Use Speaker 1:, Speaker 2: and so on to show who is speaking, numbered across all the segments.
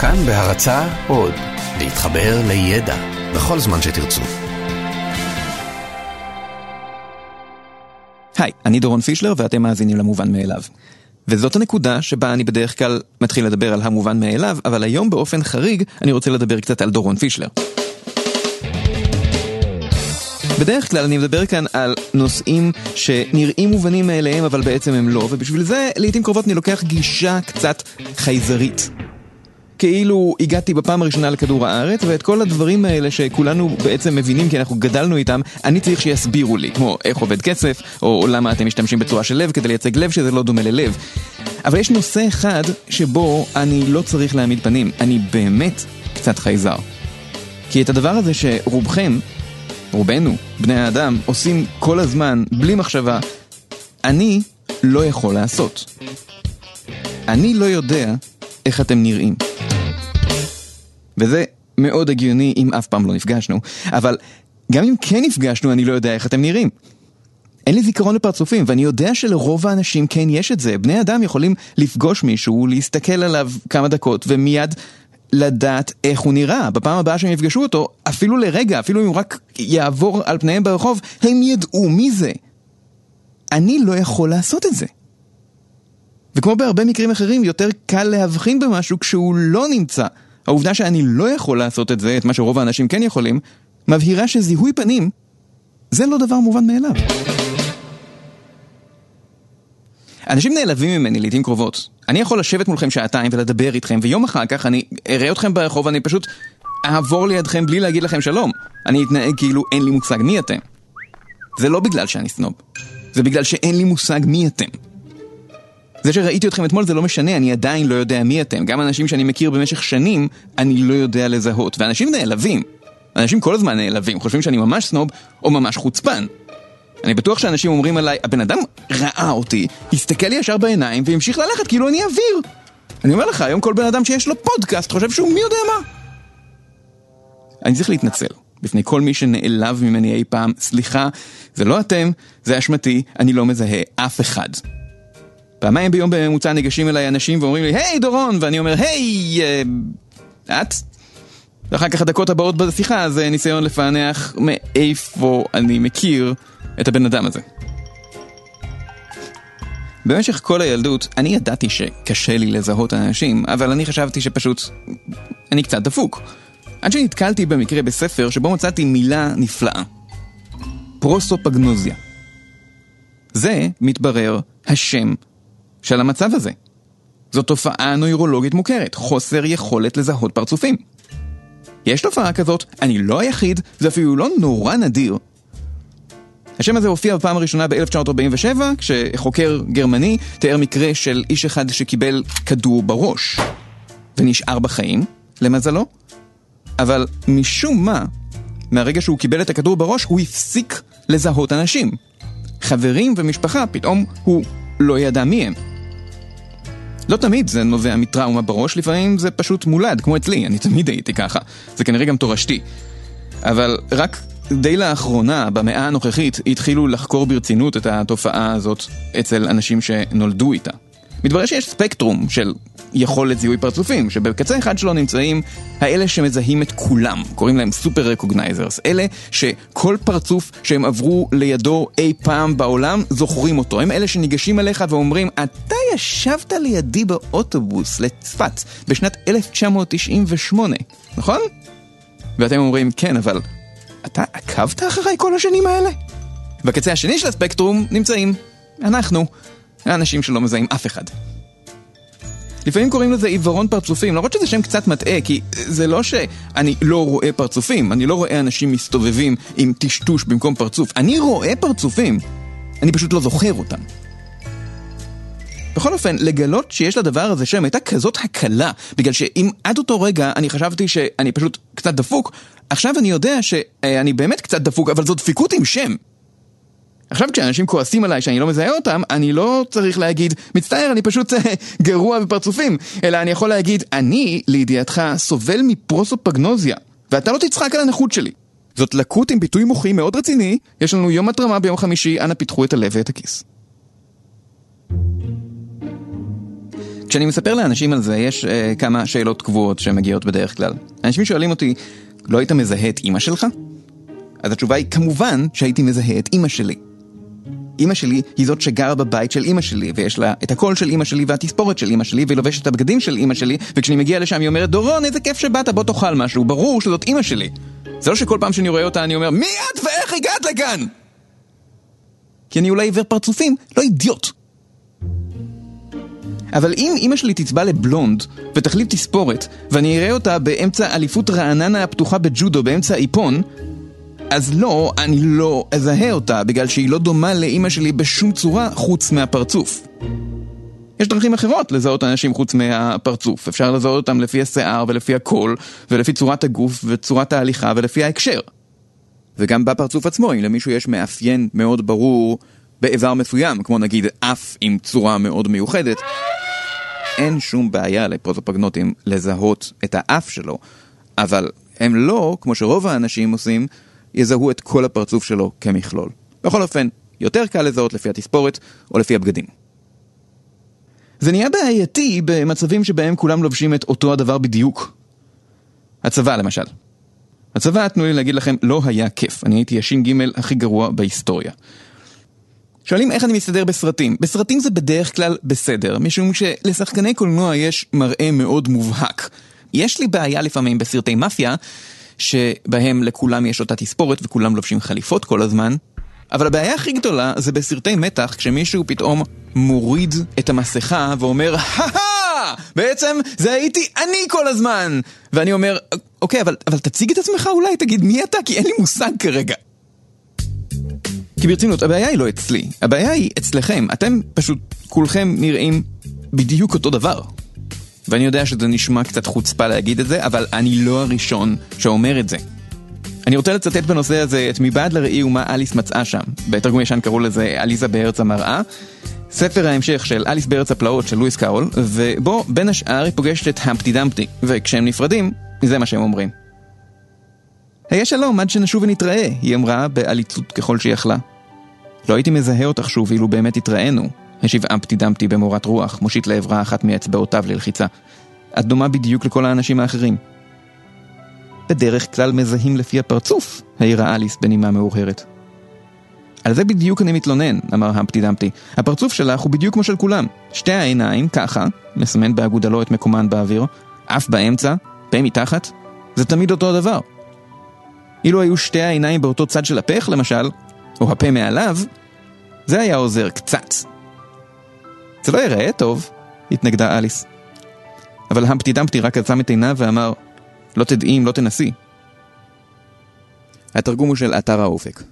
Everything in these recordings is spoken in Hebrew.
Speaker 1: כאן בהרצה עוד, להתחבר לידע בכל זמן שתרצו.
Speaker 2: היי, אני דורון פישלר ואתם מאזינים למובן מאליו. וזאת הנקודה שבה אני בדרך כלל מתחיל לדבר על המובן מאליו, אבל היום באופן חריג אני רוצה לדבר קצת על דורון פישלר. בדרך כלל אני מדבר כאן על נושאים שנראים מובנים מאליהם אבל בעצם הם לא, ובשביל זה לעיתים קרובות אני לוקח גישה קצת חייזרית. כאילו הגעתי בפעם הראשונה לכדור הארץ, ואת כל הדברים האלה שכולנו בעצם מבינים כי אנחנו גדלנו איתם, אני צריך שיסבירו לי, כמו איך עובד כסף, או למה אתם משתמשים בצורה של לב כדי לייצג לב שזה לא דומה ללב. אבל יש נושא אחד שבו אני לא צריך להעמיד פנים, אני באמת קצת חייזר. כי את הדבר הזה שרובכם, רובנו, בני האדם, עושים כל הזמן, בלי מחשבה, אני לא יכול לעשות. אני לא יודע איך אתם נראים. וזה מאוד הגיוני אם אף פעם לא נפגשנו, אבל גם אם כן נפגשנו אני לא יודע איך אתם נראים. אין לי זיכרון לפרצופים, ואני יודע שלרוב האנשים כן יש את זה. בני אדם יכולים לפגוש מישהו, להסתכל עליו כמה דקות, ומיד לדעת איך הוא נראה. בפעם הבאה שהם יפגשו אותו, אפילו לרגע, אפילו אם הוא רק יעבור על פניהם ברחוב, הם ידעו מי זה. אני לא יכול לעשות את זה. וכמו בהרבה מקרים אחרים, יותר קל להבחין במשהו כשהוא לא נמצא. העובדה שאני לא יכול לעשות את זה, את מה שרוב האנשים כן יכולים, מבהירה שזיהוי פנים זה לא דבר מובן מאליו. אנשים נעלבים ממני לעיתים קרובות. אני יכול לשבת מולכם שעתיים ולדבר איתכם, ויום אחר כך אני אראה אתכם ברחוב ואני פשוט אעבור לידכם בלי להגיד לכם שלום. אני אתנהג כאילו אין לי מושג מי אתם. זה לא בגלל שאני סנוב, זה בגלל שאין לי מושג מי אתם. זה שראיתי אתכם אתמול זה לא משנה, אני עדיין לא יודע מי אתם. גם אנשים שאני מכיר במשך שנים, אני לא יודע לזהות. ואנשים נעלבים. אנשים כל הזמן נעלבים, חושבים שאני ממש סנוב או ממש חוצפן. אני בטוח שאנשים אומרים עליי, הבן אדם ראה אותי, הסתכל ישר בעיניים והמשיך ללכת כאילו אני אוויר. אני אומר לך, היום כל בן אדם שיש לו פודקאסט חושב שהוא מי יודע מה. אני צריך להתנצל בפני כל מי שנעלב ממני אי פעם, סליחה, זה לא אתם, זה אשמתי, אני לא מזהה אף אחד. פעמיים ביום בממוצע ניגשים אליי אנשים ואומרים לי, היי דורון! ואני אומר, היי, אה, את? ואחר כך הדקות הבאות בשיחה זה ניסיון לפענח מאיפה אני מכיר את הבן אדם הזה. במשך כל הילדות אני ידעתי שקשה לי לזהות אנשים, אבל אני חשבתי שפשוט אני קצת דפוק. עד שנתקלתי במקרה בספר שבו מצאתי מילה נפלאה. פרוסופגנוזיה. זה, מתברר, השם של המצב הזה. זו תופעה נוירולוגית מוכרת, חוסר יכולת לזהות פרצופים. יש תופעה כזאת, אני לא היחיד, זה אפילו לא נורא נדיר. השם הזה הופיע בפעם הראשונה ב-1947, כשחוקר גרמני תיאר מקרה של איש אחד שקיבל כדור בראש, ונשאר בחיים, למזלו, אבל משום מה, מהרגע שהוא קיבל את הכדור בראש, הוא הפסיק לזהות אנשים. חברים ומשפחה, פתאום הוא לא ידע מי הם. לא תמיד זה נובע מטראומה בראש, לפעמים זה פשוט מולד, כמו אצלי, אני תמיד הייתי ככה. זה כנראה גם תורשתי. אבל רק די לאחרונה, במאה הנוכחית, התחילו לחקור ברצינות את התופעה הזאת אצל אנשים שנולדו איתה. מתברר שיש ספקטרום של יכולת זיהוי פרצופים, שבקצה אחד שלו נמצאים האלה שמזהים את כולם, קוראים להם סופר רקוגנייזרס, אלה שכל פרצוף שהם עברו לידו אי פעם בעולם זוכרים אותו, הם אלה שניגשים אליך ואומרים, אתה ישבת לידי באוטובוס לצפת בשנת 1998, נכון? ואתם אומרים, כן, אבל אתה עקבת אחריי כל השנים האלה? בקצה השני של הספקטרום נמצאים אנחנו, האנשים שלא מזהים אף אחד. לפעמים קוראים לזה עיוורון פרצופים, למרות שזה שם קצת מטעה, כי זה לא שאני לא רואה פרצופים, אני לא רואה אנשים מסתובבים עם טשטוש במקום פרצוף, אני רואה פרצופים, אני פשוט לא זוכר אותם. בכל אופן, לגלות שיש לדבר הזה שם הייתה כזאת הקלה, בגלל שאם עד אותו רגע אני חשבתי שאני פשוט קצת דפוק, עכשיו אני יודע שאני באמת קצת דפוק, אבל זו דפיקות עם שם. עכשיו כשאנשים כועסים עליי שאני לא מזהה אותם, אני לא צריך להגיד, מצטער, אני פשוט אה, גרוע בפרצופים, אלא אני יכול להגיד, אני, לידיעתך, סובל מפרוסופגנוזיה, ואתה לא תצחק על הנכות שלי. זאת לקות עם ביטוי מוחי מאוד רציני, יש לנו יום התרמה ביום חמישי, אנא פיתחו את הלב ואת הכיס. כשאני מספר לאנשים על זה, יש uh, כמה שאלות קבועות שמגיעות בדרך כלל. אנשים שואלים אותי, לא היית מזהה את אימא שלך? אז התשובה היא, כמובן שהייתי מזהה את אימא שלי. אימא שלי היא זאת שגרה בבית של אימא שלי, ויש לה את הקול של אימא שלי והתספורת של אימא שלי, והיא לובשת את הבגדים של אימא שלי, וכשאני מגיע לשם היא אומרת, דורון, איזה כיף שבאת, בוא תאכל משהו, ברור שזאת אימא שלי. זה לא שכל פעם שאני רואה אותה אני אומר, מי את ואיך הגעת לכאן? כי אני אולי עיוור פרצופים, לא אידיוט. אבל אם אימא שלי תצבע לבלונד ותחליף תספורת ואני אראה אותה באמצע אליפות רעננה הפתוחה בג'ודו באמצע איפון אז לא, אני לא אזהה אותה בגלל שהיא לא דומה לאימא שלי בשום צורה חוץ מהפרצוף. יש דרכים אחרות לזהות אנשים חוץ מהפרצוף. אפשר לזהות אותם לפי השיער ולפי הקול ולפי צורת הגוף וצורת ההליכה ולפי ההקשר. וגם בפרצוף עצמו, אם למישהו יש מאפיין מאוד ברור באיבר מסוים, כמו נגיד אף עם צורה מאוד מיוחדת, אין שום בעיה לפרוטופגנוטים לזהות את האף שלו, אבל הם לא, כמו שרוב האנשים עושים, יזהו את כל הפרצוף שלו כמכלול. בכל אופן, יותר קל לזהות לפי התספורת או לפי הבגדים. זה נהיה בעייתי במצבים שבהם כולם לובשים את אותו הדבר בדיוק. הצבא למשל. הצבא, תנו לי להגיד לכם, לא היה כיף. אני הייתי הש"ג הכי גרוע בהיסטוריה. שואלים איך אני מסתדר בסרטים. בסרטים זה בדרך כלל בסדר, משום שלשחקני קולנוע יש מראה מאוד מובהק. יש לי בעיה לפעמים בסרטי מאפיה, שבהם לכולם יש אותה תספורת וכולם לובשים חליפות כל הזמן, אבל הבעיה הכי גדולה זה בסרטי מתח, כשמישהו פתאום מוריד את המסכה ואומר, הא בעצם זה הייתי אני כל הזמן! ואני אומר, אוקיי, אבל, אבל תציג את עצמך אולי, תגיד מי אתה, כי אין לי מושג כרגע. כי ברצינות, הבעיה היא לא אצלי, הבעיה היא אצלכם. אתם פשוט כולכם נראים בדיוק אותו דבר. ואני יודע שזה נשמע קצת חוצפה להגיד את זה, אבל אני לא הראשון שאומר את זה. אני רוצה לצטט בנושא הזה את מבעד לראי ומה אליס מצאה שם. בתרגום ישן קראו לזה עליזה בארץ המראה. ספר ההמשך של אליס בארץ הפלאות של לואיס קארול, ובו בין השאר היא פוגשת את המפטי דמפטי, וכשהם נפרדים, זה מה שהם אומרים. היה שלום עד שנשוב ונתראה, היא אמרה בעליצות ככל שיכלה. לא הייתי מזהה אותך שוב אילו באמת התראינו, השיב אמפטי דמפטי במורת רוח, מושיט לעברה אחת מאצבעותיו ללחיצה. את דומה בדיוק לכל האנשים האחרים. בדרך כלל מזהים לפי הפרצוף, העירה אליס בנימה מאוחרת. על זה בדיוק אני מתלונן, אמר המפטי דמפטי. הפרצוף שלך הוא בדיוק כמו של כולם. שתי העיניים, ככה, מסמן באגודלו את מקומן באוויר, אף באמצע, פה מתחת, זה תמיד אותו הדבר. אילו היו שתי העיניים באותו צד של הפך, למשל, או הפה מעליו, זה היה עוזר קצת. זה לא יראה טוב, התנגדה אליס. אבל המפטי דמפטי רק עצם את עיניו ואמר, לא תדעי אם לא תנסי. התרגום הוא של אתר האופק.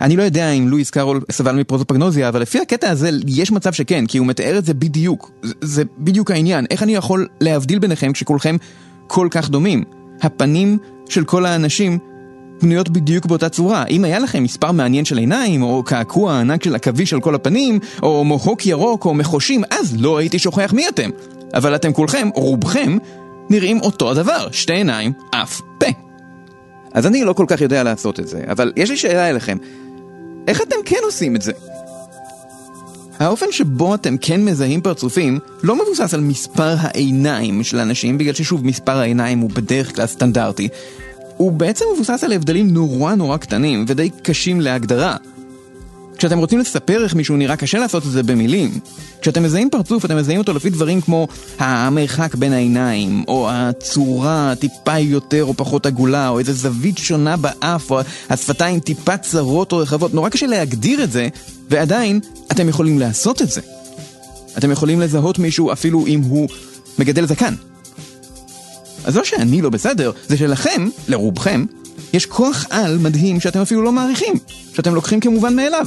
Speaker 2: אני לא יודע אם לואיס קארול סבל מפרוטופגנוזיה, אבל לפי הקטע הזה יש מצב שכן, כי הוא מתאר את זה בדיוק. זה, זה בדיוק העניין. איך אני יכול להבדיל ביניכם כשכולכם כל כך דומים? הפנים של כל האנשים בנויות בדיוק באותה צורה. אם היה לכם מספר מעניין של עיניים, או קעקוע ענק של עכביש על כל הפנים, או מוחוק ירוק, או מחושים, אז לא הייתי שוכח מי אתם. אבל אתם כולכם, או רובכם, נראים אותו הדבר, שתי עיניים, אף פה. אז אני לא כל כך יודע לעשות את זה, אבל יש לי שאלה אליכם. איך אתם כן עושים את זה? האופן שבו אתם כן מזהים פרצופים לא מבוסס על מספר העיניים של אנשים, בגלל ששוב, מספר העיניים הוא בדרך כלל סטנדרטי. הוא בעצם מבוסס על הבדלים נורא נורא קטנים ודי קשים להגדרה. כשאתם רוצים לספר איך מישהו נראה, קשה לעשות את זה במילים. כשאתם מזהים פרצוף, אתם מזהים אותו לפי דברים כמו המרחק בין העיניים, או הצורה טיפה יותר או פחות עגולה, או איזה זווית שונה באף, או השפתיים טיפה צרות או רחבות. נורא קשה להגדיר את זה, ועדיין אתם יכולים לעשות את זה. אתם יכולים לזהות מישהו אפילו אם הוא מגדל זקן. אז לא שאני לא בסדר, זה שלכם, לרובכם, יש כוח על מדהים שאתם אפילו לא מעריכים, שאתם לוקחים כמובן מאליו.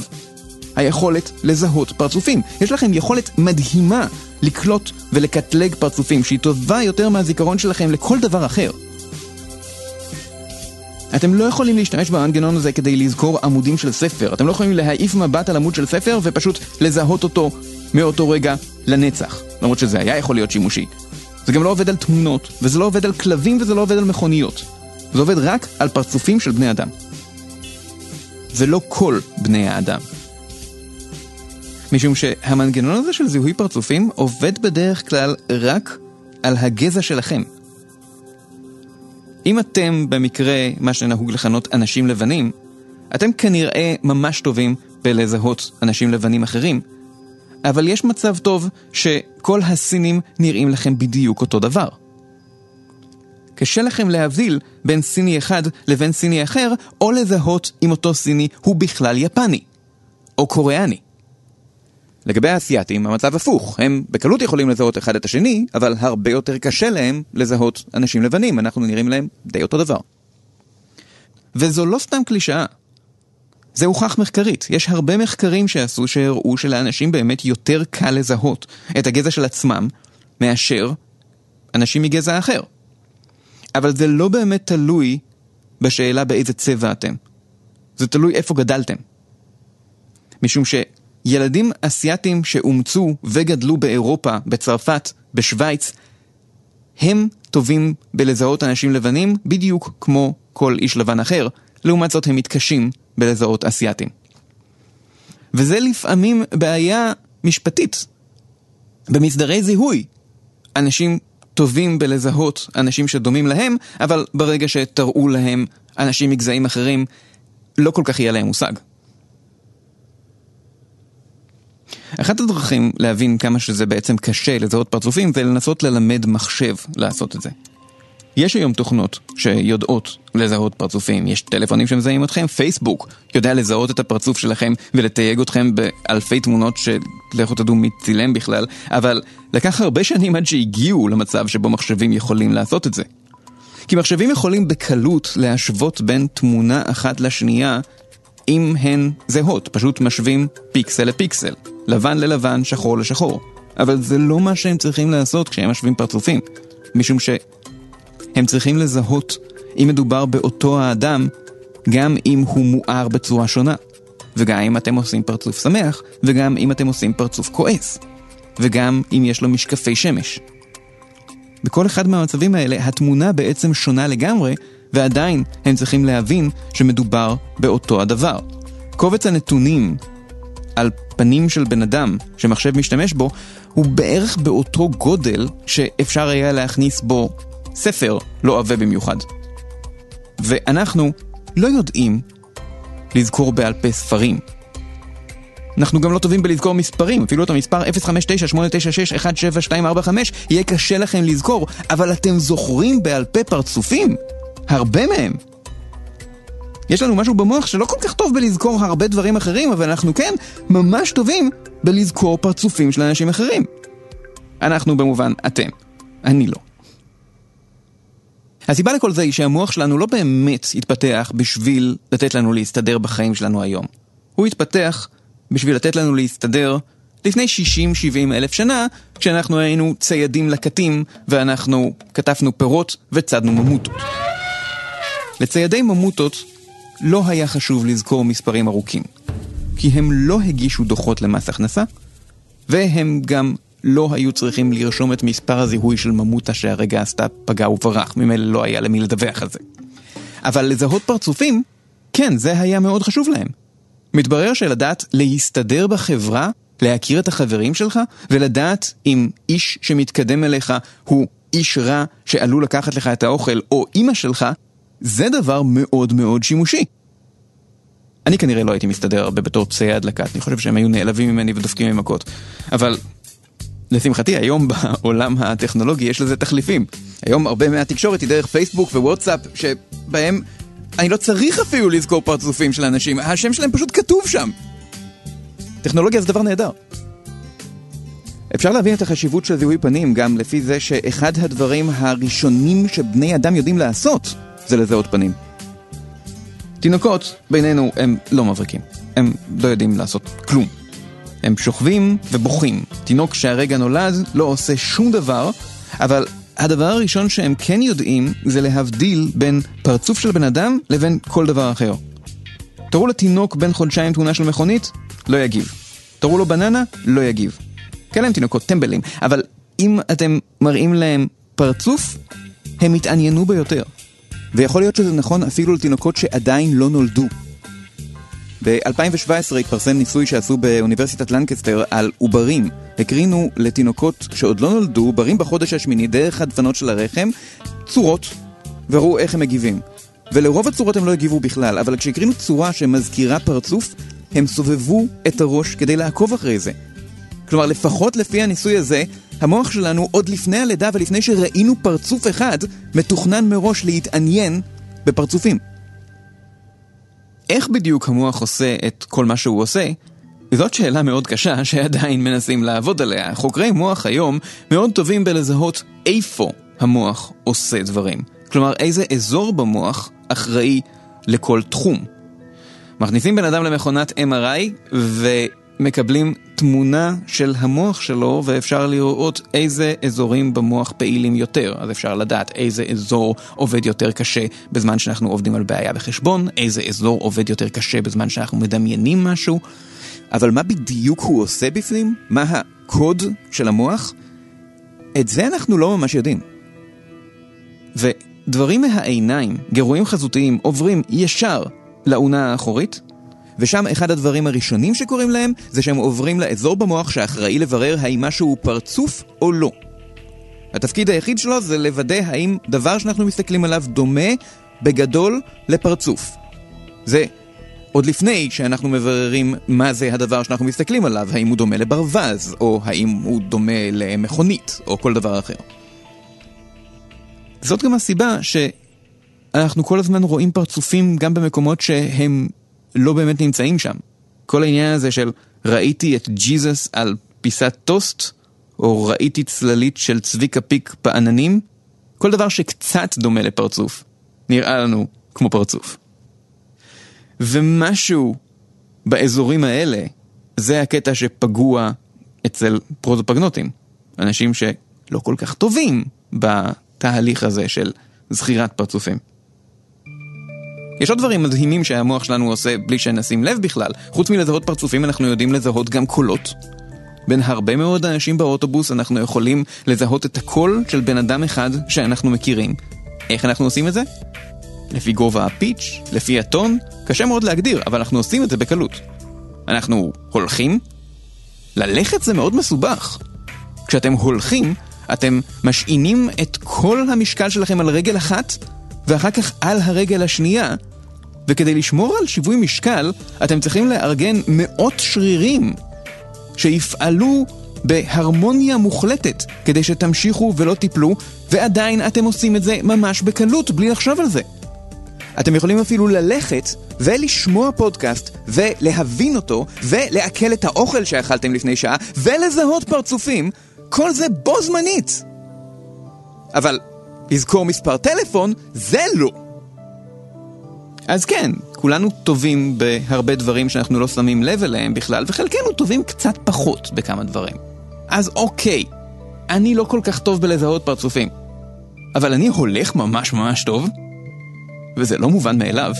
Speaker 2: היכולת לזהות פרצופים. יש לכם יכולת מדהימה לקלוט ולקטלג פרצופים שהיא טובה יותר מהזיכרון שלכם לכל דבר אחר. אתם לא יכולים להשתמש במנגנון הזה כדי לזכור עמודים של ספר. אתם לא יכולים להעיף מבט על עמוד של ספר ופשוט לזהות אותו מאותו רגע לנצח. למרות שזה היה יכול להיות שימושי. זה גם לא עובד על תמונות, וזה לא עובד על כלבים וזה לא עובד על מכוניות. זה עובד רק על פרצופים של בני אדם. ולא כל בני האדם. משום שהמנגנון הזה של זיהוי פרצופים עובד בדרך כלל רק על הגזע שלכם. אם אתם במקרה מה שנהוג לכנות אנשים לבנים, אתם כנראה ממש טובים בלזהות אנשים לבנים אחרים, אבל יש מצב טוב שכל הסינים נראים לכם בדיוק אותו דבר. קשה לכם להבדיל בין סיני אחד לבין סיני אחר, או לזהות אם אותו סיני הוא בכלל יפני, או קוריאני. לגבי האסייתים, המצב הפוך. הם בקלות יכולים לזהות אחד את השני, אבל הרבה יותר קשה להם לזהות אנשים לבנים. אנחנו נראים להם די אותו דבר. וזו לא סתם קלישאה. זה הוכח מחקרית. יש הרבה מחקרים שעשו שהראו שלאנשים באמת יותר קל לזהות את הגזע של עצמם מאשר אנשים מגזע אחר. אבל זה לא באמת תלוי בשאלה באיזה צבע אתם. זה תלוי איפה גדלתם. משום שילדים אסייתים שאומצו וגדלו באירופה, בצרפת, בשוויץ, הם טובים בלזהות אנשים לבנים בדיוק כמו כל איש לבן אחר. לעומת זאת הם מתקשים בלזהות אסייתים. וזה לפעמים בעיה משפטית. במסדרי זיהוי, אנשים טובים בלזהות אנשים שדומים להם, אבל ברגע שתראו להם אנשים מגזעים אחרים, לא כל כך יהיה להם מושג. אחת הדרכים להבין כמה שזה בעצם קשה לזהות פרצופים זה לנסות ללמד מחשב לעשות את זה. יש היום תוכנות שיודעות לזהות פרצופים, יש טלפונים שמזהים אתכם, פייסבוק יודע לזהות את הפרצוף שלכם ולתייג אתכם באלפי תמונות שלכו תדעו מי צילם בכלל, אבל לקח הרבה שנים עד שהגיעו למצב שבו מחשבים יכולים לעשות את זה. כי מחשבים יכולים בקלות להשוות בין תמונה אחת לשנייה אם הן זהות, פשוט משווים פיקסל לפיקסל, לבן ללבן, שחור לשחור. אבל זה לא מה שהם צריכים לעשות כשהם משווים פרצופים, משום ש... הם צריכים לזהות אם מדובר באותו האדם, גם אם הוא מואר בצורה שונה. וגם אם אתם עושים פרצוף שמח, וגם אם אתם עושים פרצוף כועס. וגם אם יש לו משקפי שמש. בכל אחד מהמצבים האלה התמונה בעצם שונה לגמרי, ועדיין הם צריכים להבין שמדובר באותו הדבר. קובץ הנתונים על פנים של בן אדם שמחשב משתמש בו, הוא בערך באותו גודל שאפשר היה להכניס בו ספר לא עבה במיוחד. ואנחנו לא יודעים לזכור בעל פה ספרים. אנחנו גם לא טובים בלזכור מספרים, אפילו את המספר 059-896-17245 יהיה קשה לכם לזכור, אבל אתם זוכרים בעל פה פרצופים? הרבה מהם. יש לנו משהו במוח שלא כל כך טוב בלזכור הרבה דברים אחרים, אבל אנחנו כן ממש טובים בלזכור פרצופים של אנשים אחרים. אנחנו במובן אתם, אני לא. הסיבה לכל זה היא שהמוח שלנו לא באמת התפתח בשביל לתת לנו להסתדר בחיים שלנו היום. הוא התפתח בשביל לתת לנו להסתדר לפני 60-70 אלף שנה, כשאנחנו היינו ציידים לקטים ואנחנו כתפנו פירות וצדנו ממוטות. לציידי ממוטות לא היה חשוב לזכור מספרים ארוכים, כי הם לא הגישו דוחות למס הכנסה, והם גם לא היו צריכים לרשום את מספר הזיהוי של ממוטה שהרגע עשתה פגע וברח, ממילא לא היה למי לדווח על זה. אבל לזהות פרצופים, כן, זה היה מאוד חשוב להם. מתברר שלדעת להסתדר בחברה, להכיר את החברים שלך, ולדעת אם איש שמתקדם אליך הוא איש רע שעלול לקחת לך את האוכל, או אימא שלך, זה דבר מאוד מאוד שימושי. אני כנראה לא הייתי מסתדר הרבה בתור צייד לקט, אני חושב שהם היו נעלבים ממני ודופקים ממכות. אבל לשמחתי, היום בעולם הטכנולוגי יש לזה תחליפים. היום הרבה מהתקשורת היא דרך פייסבוק ווואטסאפ, שבהם אני לא צריך אפילו לזכור פרצופים של אנשים, השם שלהם פשוט כתוב שם. טכנולוגיה זה דבר נהדר. אפשר להבין את החשיבות של זיהוי פנים גם לפי זה שאחד הדברים הראשונים שבני אדם יודעים לעשות זה לזהות פנים. תינוקות, בינינו, הם לא מבריקים. הם לא יודעים לעשות כלום. הם שוכבים ובוכים. תינוק שהרגע נולד לא עושה שום דבר, אבל הדבר הראשון שהם כן יודעים זה להבדיל בין פרצוף של בן אדם לבין כל דבר אחר. תראו לתינוק בן חודשיים תמונה של מכונית, לא יגיב. תראו לו בננה, לא יגיב. כאלה הם תינוקות טמבלים, אבל אם אתם מראים להם פרצוף, הם יתעניינו ביותר. ויכול להיות שזה נכון אפילו לתינוקות שעדיין לא נולדו. ב-2017 התפרסם ניסוי שעשו באוניברסיטת לנקסטר על עוברים. הקרינו לתינוקות שעוד לא נולדו, עוברים בחודש השמיני, דרך הדפנות של הרחם, צורות, וראו איך הם מגיבים. ולרוב הצורות הם לא הגיבו בכלל, אבל כשהקרינו צורה שמזכירה פרצוף, הם סובבו את הראש כדי לעקוב אחרי זה. כלומר, לפחות לפי הניסוי הזה, המוח שלנו עוד לפני הלידה ולפני שראינו פרצוף אחד, מתוכנן מראש להתעניין בפרצופים. איך בדיוק המוח עושה את כל מה שהוא עושה? זאת שאלה מאוד קשה שעדיין מנסים לעבוד עליה. חוקרי מוח היום מאוד טובים בלזהות איפה המוח עושה דברים. כלומר, איזה אזור במוח אחראי לכל תחום. מכניסים בן אדם למכונת MRI ומקבלים תמונה של המוח שלו ואפשר לראות איזה אזורים במוח פעילים יותר. אז אפשר לדעת איזה אזור עובד יותר קשה בזמן שאנחנו עובדים על בעיה בחשבון, איזה אזור עובד יותר קשה בזמן שאנחנו מדמיינים משהו. אבל מה בדיוק הוא עושה בפנים? מה הקוד של המוח? את זה אנחנו לא ממש יודעים. ודברים מהעיניים, גירויים חזותיים, עוברים ישר לאונה האחורית, ושם אחד הדברים הראשונים שקורים להם זה שהם עוברים לאזור במוח שאחראי לברר האם משהו הוא פרצוף או לא. התפקיד היחיד שלו זה לוודא האם דבר שאנחנו מסתכלים עליו דומה בגדול לפרצוף. זה עוד לפני שאנחנו מבררים מה זה הדבר שאנחנו מסתכלים עליו, האם הוא דומה לברווז, או האם הוא דומה למכונית, או כל דבר אחר. זאת גם הסיבה שאנחנו כל הזמן רואים פרצופים גם במקומות שהם לא באמת נמצאים שם. כל העניין הזה של ראיתי את ג'יזוס על פיסת טוסט, או ראיתי צללית של צביקה פיק בעננים, כל דבר שקצת דומה לפרצוף, נראה לנו כמו פרצוף. ומשהו באזורים האלה, זה הקטע שפגוע אצל פרוטופגנוטים. אנשים שלא כל כך טובים בתהליך הזה של זכירת פרצופים. יש עוד דברים מדהימים שהמוח שלנו עושה בלי שנשים לב בכלל. חוץ מלזהות פרצופים אנחנו יודעים לזהות גם קולות. בין הרבה מאוד אנשים באוטובוס אנחנו יכולים לזהות את הקול של בן אדם אחד שאנחנו מכירים. איך אנחנו עושים את זה? לפי גובה הפיץ', לפי הטון, קשה מאוד להגדיר, אבל אנחנו עושים את זה בקלות. אנחנו הולכים? ללכת זה מאוד מסובך. כשאתם הולכים, אתם משעינים את כל המשקל שלכם על רגל אחת, ואחר כך על הרגל השנייה, וכדי לשמור על שיווי משקל, אתם צריכים לארגן מאות שרירים שיפעלו בהרמוניה מוחלטת כדי שתמשיכו ולא תיפלו, ועדיין אתם עושים את זה ממש בקלות, בלי לחשוב על זה. אתם יכולים אפילו ללכת ולשמוע פודקאסט ולהבין אותו ולעכל את האוכל שאכלתם לפני שעה ולזהות פרצופים, כל זה בו זמנית. אבל לזכור מספר טלפון, זה לא. אז כן, כולנו טובים בהרבה דברים שאנחנו לא שמים לב אליהם בכלל, וחלקנו טובים קצת פחות בכמה דברים. אז אוקיי, אני לא כל כך טוב בלזהות פרצופים. אבל אני הולך ממש ממש טוב, וזה לא מובן מאליו.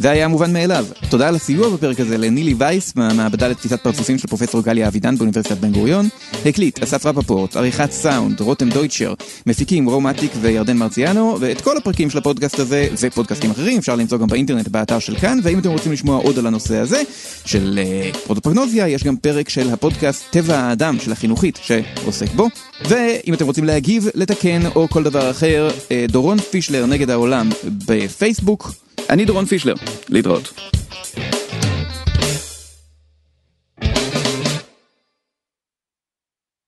Speaker 2: זה היה מובן מאליו. תודה על הסיוע בפרק הזה לנילי וייס מהמעבדה לתפיסת פרצופים של פרופסור גליה אבידן באוניברסיטת בן גוריון. הקליט אסף רפפורט, עריכת סאונד, רותם דויטשר, מפיקים רום אטיק וירדן מרציאנו, ואת כל הפרקים של הפודקאסט הזה ופודקאסטים אחרים אפשר למצוא גם באינטרנט באתר של כאן, ואם אתם רוצים לשמוע עוד על הנושא הזה של אה, פרוסופגנוזיה, יש גם פרק של הפודקאסט טבע האדם של החינוכית שעוסק בו. ואם אתם רוצים להגיב, לתקן או כל דבר אחר, אה, דורון פישלר נגד העולם בפייסבוק. אני דורון פישלר, להתראות.